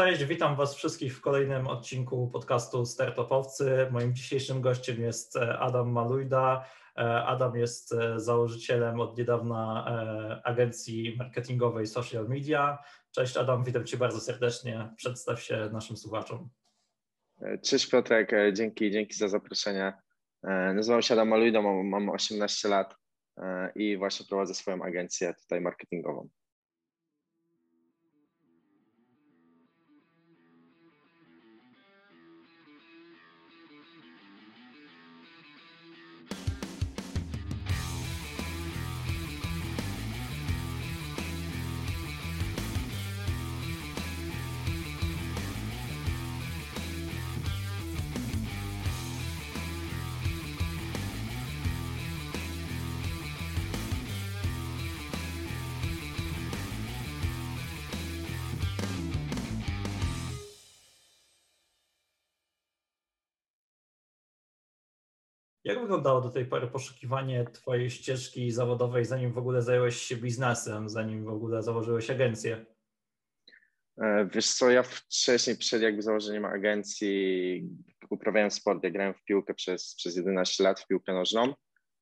Cześć, witam Was wszystkich w kolejnym odcinku podcastu Startupowcy. Moim dzisiejszym gościem jest e, Adam Malujda. E, Adam jest e, założycielem od niedawna agencji marketingowej Social Media. Cześć Adam, witam Cię bardzo serdecznie. Przedstaw się naszym słuchaczom. Cześć Piotrek, dzięki, dzięki za zaproszenie. Nazywam się Adam Malujda, mam, mam 18 lat i właśnie prowadzę swoją agencję tutaj marketingową. Jak wyglądało do tej pory poszukiwanie Twojej ścieżki zawodowej, zanim w ogóle zająłeś się biznesem, zanim w ogóle założyłeś agencję? E, wiesz co, ja wcześniej przed jakby założeniem agencji uprawiałem sport, ja grałem w piłkę przez, przez 11 lat, w piłkę nożną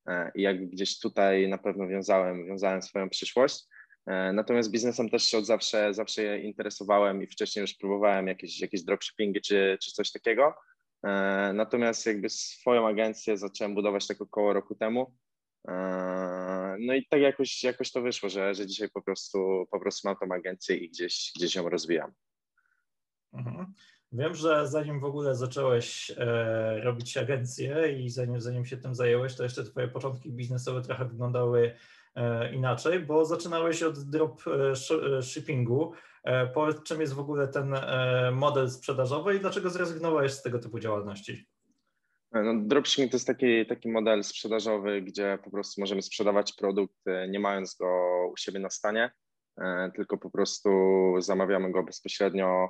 e, i jakby gdzieś tutaj na pewno wiązałem, wiązałem swoją przyszłość. E, natomiast biznesem też się od zawsze, zawsze interesowałem i wcześniej już próbowałem jakieś, jakieś dropshippingi czy, czy coś takiego. E, natomiast jakby swoją agencję zacząłem budować tak około roku temu. E, no i tak jakoś, jakoś to wyszło, że, że dzisiaj po prostu, po prostu mam tą agencję i gdzieś, gdzieś ją rozwijam. Mhm. Wiem, że zanim w ogóle zacząłeś e, robić agencję i zanim, zanim się tym zająłeś, to jeszcze twoje początki biznesowe trochę wyglądały inaczej, bo zaczynałeś od drop e, shippingu. E, powiedz, czym jest w ogóle ten e, model sprzedażowy i dlaczego zrezygnowałeś z tego typu działalności? E, no, dropshipping to jest taki, taki model sprzedażowy, gdzie po prostu możemy sprzedawać produkt nie mając go u siebie na stanie, tylko po prostu zamawiamy go bezpośrednio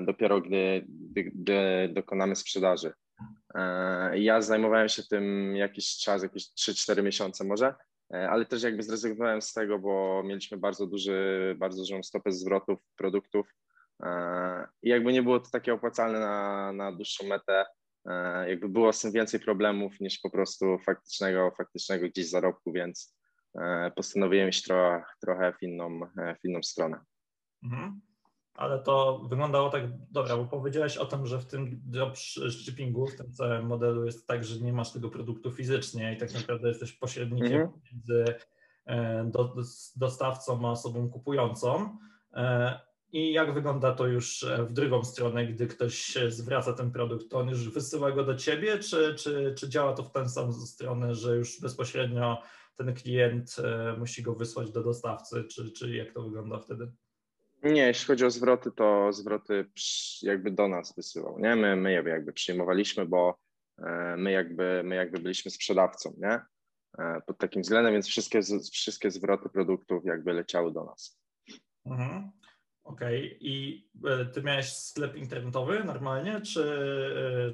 dopiero gdy, gdy, gdy dokonamy sprzedaży. Ja zajmowałem się tym jakiś czas, jakieś 3-4 miesiące może E, ale też jakby zrezygnowałem z tego, bo mieliśmy bardzo duży, bardzo dużą stopę zwrotów produktów e, i jakby nie było to takie opłacalne na, na dłuższą metę. E, jakby było z tym więcej problemów niż po prostu faktycznego, faktycznego gdzieś zarobku, więc postanowiłem iść trochę, trochę w, inną, w inną stronę. Mhm ale to wyglądało tak, dobra, bo powiedziałeś o tym, że w tym dropshippingu, w tym całym modelu jest tak, że nie masz tego produktu fizycznie i tak naprawdę jesteś pośrednikiem mhm. między e, dostawcą a osobą kupującą. E, I jak wygląda to już w drugą stronę, gdy ktoś zwraca ten produkt, to on już wysyła go do ciebie, czy, czy, czy działa to w tę samą stronę, że już bezpośrednio ten klient e, musi go wysłać do dostawcy, czy, czy jak to wygląda wtedy? Nie, jeśli chodzi o zwroty, to zwroty jakby do nas wysyłał, nie? My, my jakby przyjmowaliśmy, bo e, my jakby, my jakby byliśmy sprzedawcą, nie? E, pod takim względem, więc wszystkie, wszystkie zwroty produktów jakby leciały do nas. Mhm. Okej. Okay. I e, ty miałeś sklep internetowy normalnie, czy,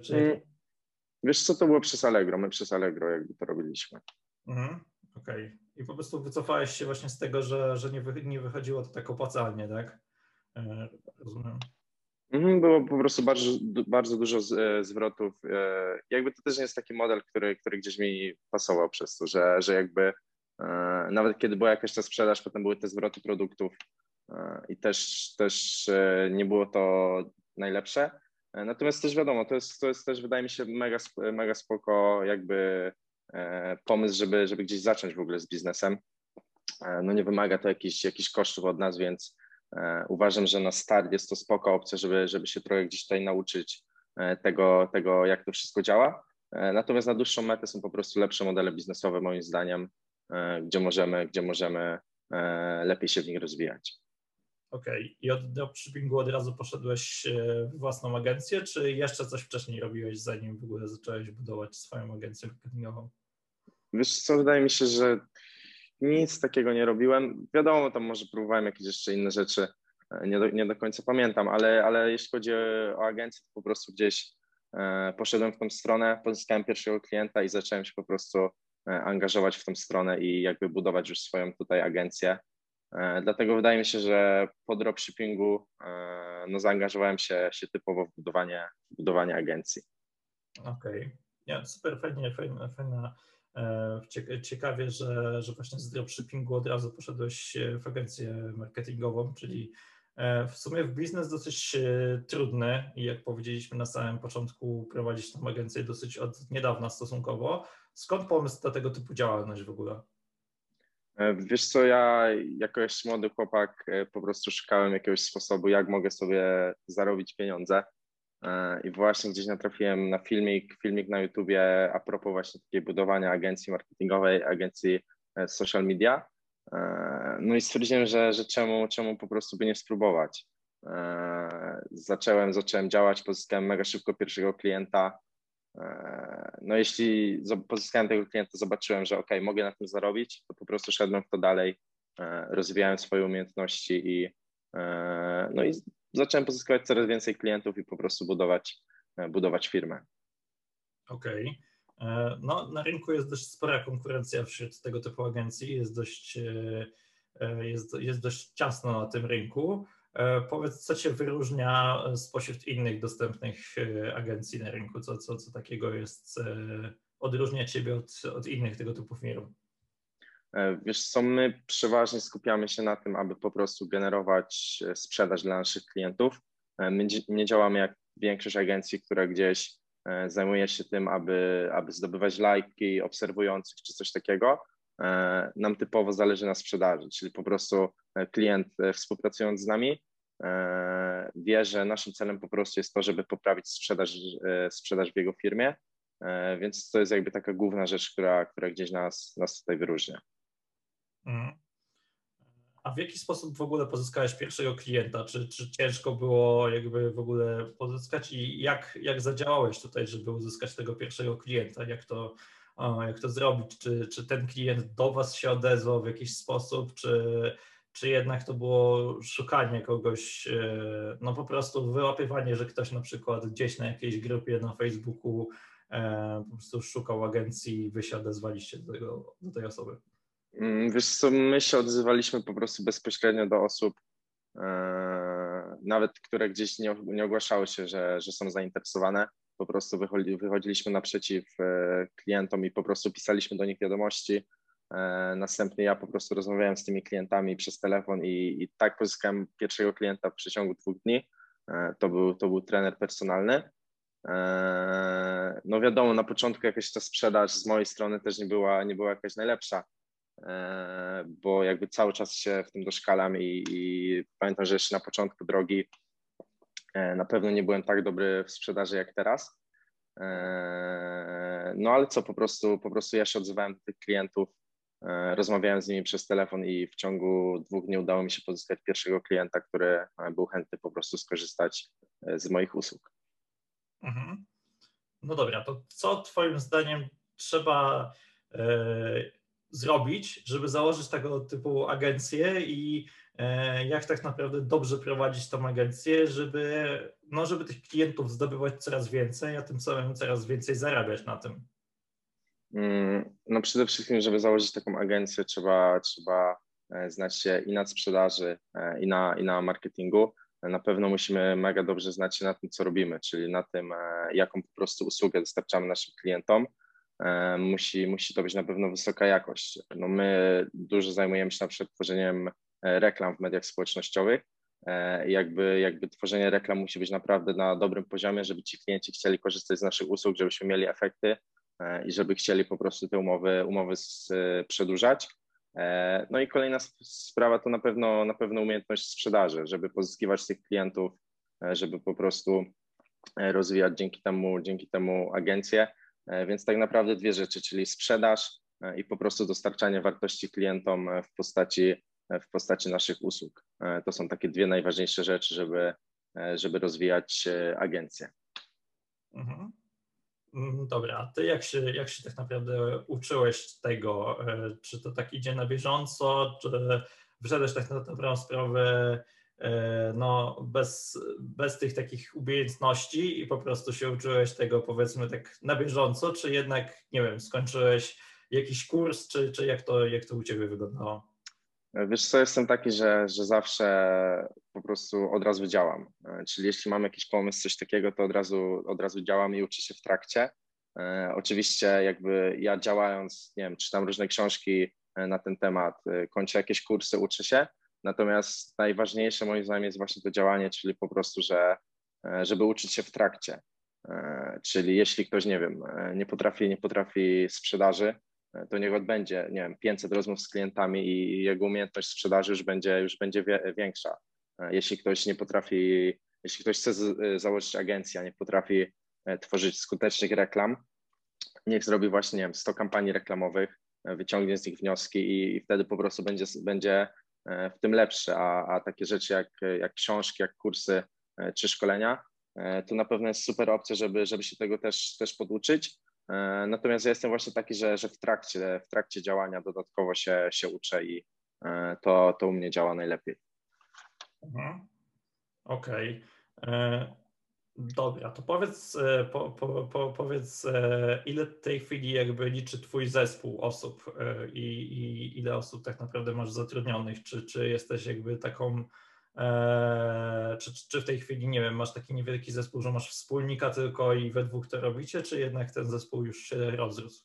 czy... Mm. Wiesz co, to było przez Allegro, my przez Allegro jakby to robiliśmy. Mhm. Okej. Okay. I po prostu wycofałeś się właśnie z tego, że, że nie, wy, nie wychodziło to tak opłacalnie, tak? E, rozumiem. Mhm, było po prostu bardzo, bardzo dużo e, zwrotów. E, jakby to też nie jest taki model, który, który gdzieś mi pasował przez to, że, że jakby nawet kiedy była jakaś ta sprzedaż, potem były te zwroty produktów i też, też nie było to najlepsze. Natomiast też wiadomo, to jest, to jest też wydaje mi się mega, mega spoko jakby pomysł, żeby, żeby gdzieś zacząć w ogóle z biznesem. E, no nie wymaga to jakichś, jakichś kosztów od nas, więc e, uważam, że na start jest to spoko opcja, żeby, żeby się trochę gdzieś tutaj nauczyć tego, tego, jak to wszystko działa. Natomiast na dłuższą metę są po prostu lepsze modele biznesowe, moim zdaniem, gdzie możemy, gdzie możemy lepiej się w nich rozwijać. Okej. Okay. I od dropshippingu od razu poszedłeś w własną agencję, czy jeszcze coś wcześniej robiłeś, zanim w ogóle zacząłeś budować swoją agencję marketingową? Wiesz co, wydaje mi się, że nic takiego nie robiłem. Wiadomo, tam może próbowałem jakieś jeszcze inne rzeczy, e, nie do, nie do końca pamiętam, ale, ale jeśli chodzi o agencję, to po prostu gdzieś e, poszedłem w tą stronę, pozyskałem pierwszego klienta i zacząłem się po prostu e, angażować w tą stronę i jakby budować już swoją tutaj agencję. Dlatego wydaje mi się, że po dropshippingu no, zaangażowałem się, się typowo w budowanie, budowanie agencji. Okej. Okay. Ja, super, fajnie, fajna, fajna ciekawie, że, że właśnie z dropshippingu od razu poszedłeś w agencję marketingową, czyli e, w sumie w biznes dosyć e, trudny i jak powiedzieliśmy na samym początku, prowadzić tą agencję dosyć od niedawna stosunkowo. Skąd pomysł na tego typu działalność w ogóle? Wiesz co, ja jako jeszcze młody chłopak po prostu szukałem jakiegoś sposobu, jak mogę sobie zarobić pieniądze. E, I właśnie gdzieś natrafiłem na filmik, filmik na YouTubie a propos właśnie takiego budowania agencji marketingowej, agencji e, social media. E, no i stwierdziłem, że, że czemu, czemu po prostu by nie spróbować. Zacząłem, zacząłem działać, pozyskałem mega szybko pierwszego klienta. No jeśli pozyskałem tego klienta, zobaczyłem, że ok, mogę na tym zarobić, to po prostu szedłem w to dalej, rozwijałem swoje umiejętności i no i zacząłem pozyskiwać coraz więcej klientów i po prostu budować, e, budować firmę. Okej. Okay. E, no, na rynku jest dość spora konkurencja wśród tego typu agencji, jest dość, e, jest, jest dość ciasno na tym rynku. Powiedz, co Cię wyróżnia spośród innych dostępnych agencji na rynku? Co, co, co takiego jest, odróżnia Ciebie od, od innych tego typu firm? E, wiesz co, my przeważnie skupiamy się na tym, aby po prostu generować e, sprzedaż dla naszych klientów. E, my nie działamy jak większość agencji, która gdzieś zajmuje się tym, aby, aby zdobywać lajki obserwujących czy coś takiego. Nam typowo zależy na sprzedaży, czyli po prostu klient współpracując z nami wie, że naszym celem po prostu jest to, żeby poprawić sprzedaż, sprzedaż w jego firmie, więc to jest jakby taka główna rzecz, która, która gdzieś nas, nas tutaj wyróżnia. A w jaki sposób w ogóle pozyskałeś pierwszego klienta? Czy, czy ciężko było jakby w ogóle pozyskać i jak, jak zadziałałeś tutaj, żeby uzyskać tego pierwszego klienta? Jak to, jak to zrobić? Czy, czy ten klient do Was się odezwał w jakiś sposób, czy, czy jednak to było szukanie kogoś, e, no po prostu wyłapywanie, że ktoś na przykład gdzieś na jakiejś grupie na Facebooku e, po prostu szukał agencji i Wy się odezwaliście do, tego, do tej osoby? Mm, wiesz co, my się odzywaliśmy po prostu bezpośrednio do osób, e, nawet które gdzieś nie, ogłaszały się, że, że są zainteresowane. Po prostu wychodzi, wychodziliśmy naprzeciw e, klientom i po prostu pisaliśmy do nich wiadomości. E, następnie ja po prostu rozmawiałem z tymi klientami przez telefon i, i tak pozyskałem pierwszego klienta w przeciągu dwóch dni. To był, to był trener personalny. No wiadomo, na początku jakaś ta sprzedaż z mojej strony też nie była, nie była jakaś najlepsza, bo jakby cały czas się w tym doszkalam i, i pamiętam, że jeszcze na początku drogi e, na pewno nie byłem tak dobry w sprzedaży jak teraz. E, no ale co, po prostu, po prostu ja się odzywałem do tych klientów, rozmawiałem z nimi przez telefon i w ciągu dwóch dni udało mi się pozyskać pierwszego klienta, który był chętny po prostu skorzystać z moich usług. Mhm. No dobra, to co Twoim zdaniem trzeba zrobić, żeby założyć tego typu agencję i e, jak tak naprawdę dobrze prowadzić tą agencję, żeby, no, żeby tych klientów zdobywać coraz więcej, a tym samym coraz więcej zarabiać na tym? Mm, no przede wszystkim, żeby założyć taką agencję, trzeba, trzeba e, znać się i na sprzedaży, e, i na, i na marketingu. Na pewno musimy mega dobrze znać się na tym, co robimy, czyli na tym, jaką po prostu usługę dostarczamy naszym klientom, musi, musi to być na pewno wysoka jakość. No my dużo zajmujemy się na przykład tworzeniem e, reklam w mediach społecznościowych. E, jakby, jakby tworzenie reklam musi być naprawdę na dobrym poziomie, żeby ci klienci chcieli korzystać z naszych usług, żebyśmy mieli efekty i żeby chcieli po prostu te umowy, umowy przedłużać. No i kolejna sprawa to na pewno, na pewno umiejętność sprzedaży, żeby pozyskiwać tych klientów, żeby po prostu rozwijać dzięki temu, dzięki temu agencję E, więc tak naprawdę dwie rzeczy, czyli sprzedaż e, i po prostu dostarczanie wartości klientom e, w postaci, w postaci naszych usług. To są takie dwie najważniejsze rzeczy, żeby, żeby rozwijać agencję. Mhm. Mm, dobra, a ty jak się, jak się tak naprawdę uczyłeś tego? Czy to tak idzie na bieżąco, czy wszedłeś tak na dobrą sprawę E, no, bez, bez tych takich umiejętności i po prostu się uczyłeś tego powiedzmy tak na bieżąco, czy jednak, nie wiem, skończyłeś jakiś kurs, czy, czy jak, to, jak to u Ciebie wyglądało? Wiesz co, jestem taki, że, że zawsze po prostu od razu działam. Czyli jeśli mam jakiś pomysł, coś takiego, to od razu, od razu działam i uczę się w trakcie. Oczywiście jakby ja działając, nie wiem, czytam różne książki na ten temat, kończę jakieś kursy, uczę się, natomiast najważniejsze moim zdaniem jest właśnie to działanie, czyli po prostu, że żeby uczyć się w trakcie. Czyli jeśli ktoś, nie wiem, nie potrafi, nie potrafi sprzedaży, to niech odbędzie, nie wiem, 500 rozmów z klientami i jego umiejętność sprzedaży już będzie, już będzie większa. Jeśli ktoś nie potrafi, jeśli ktoś chce założyć agencję, a nie potrafi e, tworzyć skutecznych reklam, niech zrobi właśnie, nie wiem, 100 kampanii reklamowych, e, wyciągnie z nich wnioski i, i wtedy po prostu będzie, będzie e, w tym lepszy, a, a takie rzeczy jak, jak książki, jak kursy czy szkolenia, to na pewno jest super opcja, żeby, żeby się tego też, też poduczyć. E, natomiast ja jestem właśnie taki, że, że w, trakcie, w trakcie działania dodatkowo się, się uczę i e, to, to u mnie działa najlepiej. Mhm. Okej. Okay. E, dobra, to powiedz, po, po, po, powiedz, ile w tej chwili jakby liczy Twój zespół osób i, i ile osób tak naprawdę masz zatrudnionych? Czy, czy jesteś jakby taką Eee, czy, czy w tej chwili, nie wiem, masz taki niewielki zespół, że masz wspólnika tylko i we dwóch to robicie, czy jednak ten zespół już się rozrósł?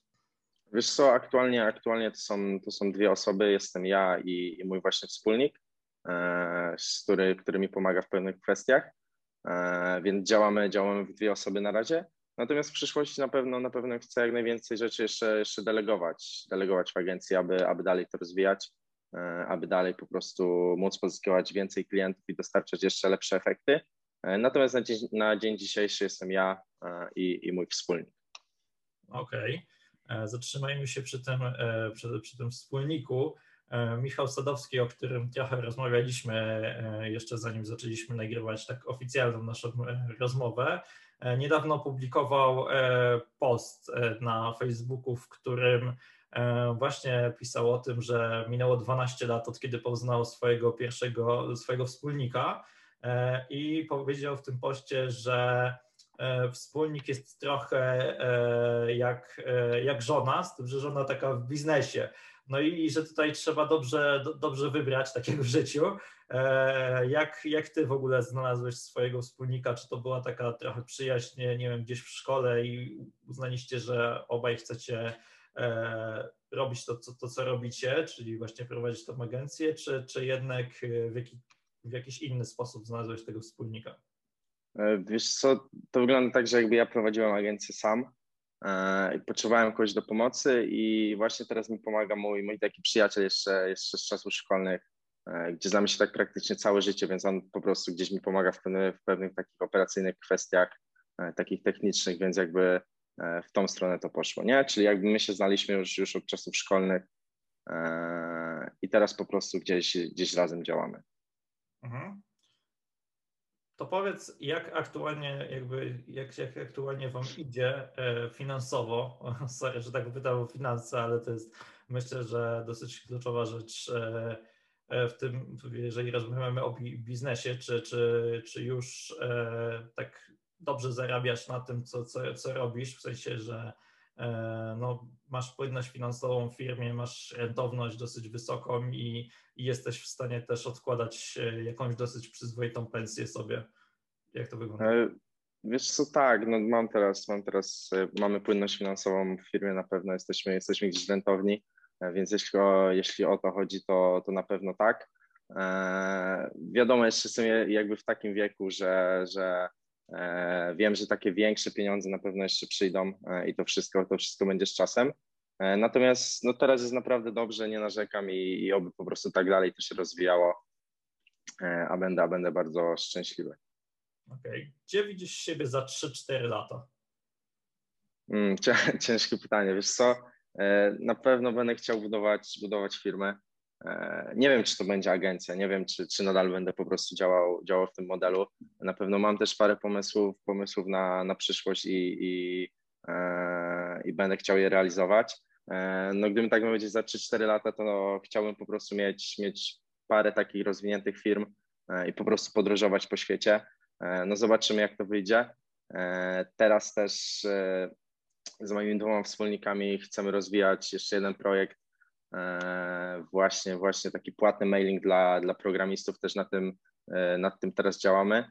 Wiesz co, aktualnie, aktualnie to, są, to są dwie osoby, jestem ja i, i mój właśnie wspólnik, e, który, który mi pomaga w pewnych kwestiach, e, więc działamy, działamy w dwie osoby na razie. Natomiast w przyszłości na pewno, na pewno chcę jak najwięcej rzeczy jeszcze, jeszcze delegować, delegować w agencji, aby, aby dalej to rozwijać. E, aby dalej po prostu móc pozyskiwać więcej klientów i dostarczać jeszcze lepsze efekty. E, natomiast na dzień, na dzień dzisiejszy jestem ja e, i, i mój wspólnik. Okej. Okay. Zatrzymajmy się przy tym, przy, przy tym wspólniku. Michał Sadowski, o którym trochę rozmawialiśmy jeszcze zanim zaczęliśmy nagrywać tak oficjalną naszą rozmowę, niedawno opublikował post na Facebooku, w którym E, właśnie pisał o tym, że minęło 12 lat od kiedy poznał swojego pierwszego, swojego wspólnika e, i powiedział w tym poście, że e, wspólnik jest trochę jak, jak żona, z tym, że żona taka w biznesie. No i że tutaj trzeba dobrze, dobrze wybrać takiego w życiu. Jak, jak ty w ogóle znalazłeś swojego wspólnika? Czy to była taka trochę przyjaźń, nie wiem, gdzieś w szkole i uznaliście, że obaj chcecie E, robić to, to, to, co robicie, czyli właśnie prowadzić tą agencję, czy, czy jednak e, w, jaki, w jakiś inny sposób znalazłeś tego wspólnika? E, wiesz co, to wygląda tak, że jakby ja prowadziłem agencję sam i potrzebowałem kogoś do pomocy i właśnie teraz mi pomaga mój, mój taki przyjaciel jeszcze, jeszcze z czasów szkolnych, gdzie znamy się tak praktycznie całe życie, więc on po prostu gdzieś mi pomaga w, w pewnych takich operacyjnych kwestiach, takich technicznych, więc jakby E, w tą stronę to poszło, nie? Czyli jakby my się znaliśmy już, już od czasów szkolnych e, i teraz po prostu gdzieś, gdzieś razem działamy. Mhm. To powiedz, jak aktualnie, jakby, jak, jak aktualnie Wam idzie e, finansowo? Sorry, że tak pytam o finanse, ale to jest myślę, że dosyć kluczowa rzecz w tym, jeżeli rozmawiamy o biznesie, czy, czy, czy już tak dobrze zarabiasz na tym, co, co, co robisz, w sensie, że e, no, masz płynność finansową w firmie, masz rentowność dosyć wysoką i, i, jesteś w stanie też odkładać e, jakąś dosyć przyzwoitą pensję sobie. Jak to wygląda? E, wiesz co, tak, no mam teraz, mam teraz, mamy płynność finansową w firmie, na pewno jesteśmy, jesteśmy gdzieś rentowni, więc jeśli o, jeśli o to chodzi, to, to na pewno tak. wiadomo, jeszcze jestem jakby w takim wieku, że, że E, wiem, że takie większe pieniądze na pewno jeszcze przyjdą e, i to wszystko, to wszystko będzie z czasem. E, natomiast no teraz jest naprawdę dobrze, nie narzekam i, i oby po prostu tak dalej to się rozwijało, a będę, a będę bardzo szczęśliwy. Okej. Okay. Gdzie widzisz siebie za 3-4 lata? Hmm, ciężkie pytanie. Wiesz co, na pewno będę chciał budować, budować firmę. E, nie wiem, czy to będzie agencja, nie wiem, czy, czy nadal będę po prostu działał, działał w tym modelu. Na pewno mam też parę pomysłów, pomysłów na, na przyszłość i, i, e, i będę chciał je realizować. E, no, gdybym tak powiedzieć za 3-4 lata, to no, chciałbym po prostu mieć, mieć parę takich rozwiniętych firm i po prostu podróżować po świecie. No zobaczymy, jak to wyjdzie. Teraz też z moimi dwoma wspólnikami chcemy rozwijać jeszcze jeden projekt właśnie, właśnie taki płatny mailing dla, dla programistów, też na tym, nad tym teraz działamy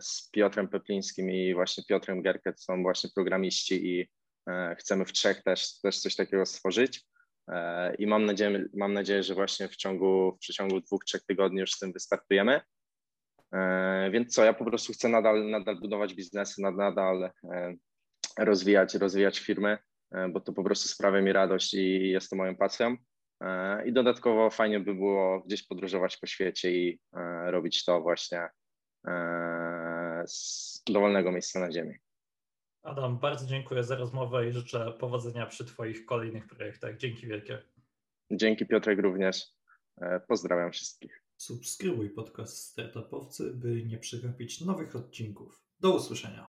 z Piotrem Peplińskim i właśnie Piotrem Gerket są właśnie programiści i chcemy w trzech też, też coś takiego stworzyć. I mam nadzieję, mam nadzieję, że właśnie w ciągu, w przeciągu dwóch, trzech tygodni już z tym wystartujemy. E, więc co, ja po prostu chcę nadal, nadal budować biznesy, nadal e, rozwijać, rozwijać firmy, e, bo to po prostu sprawia mi radość i jest to moją pasją. I dodatkowo fajnie by było gdzieś podróżować po świecie i robić to właśnie z dowolnego miejsca na ziemi. Adam, bardzo dziękuję za rozmowę i życzę powodzenia przy Twoich kolejnych projektach. Dzięki wielkie. Dzięki Piotrek również. Pozdrawiam wszystkich. Subskrybuj podcast Startupowcy, by nie przegapić nowych odcinków. Do usłyszenia.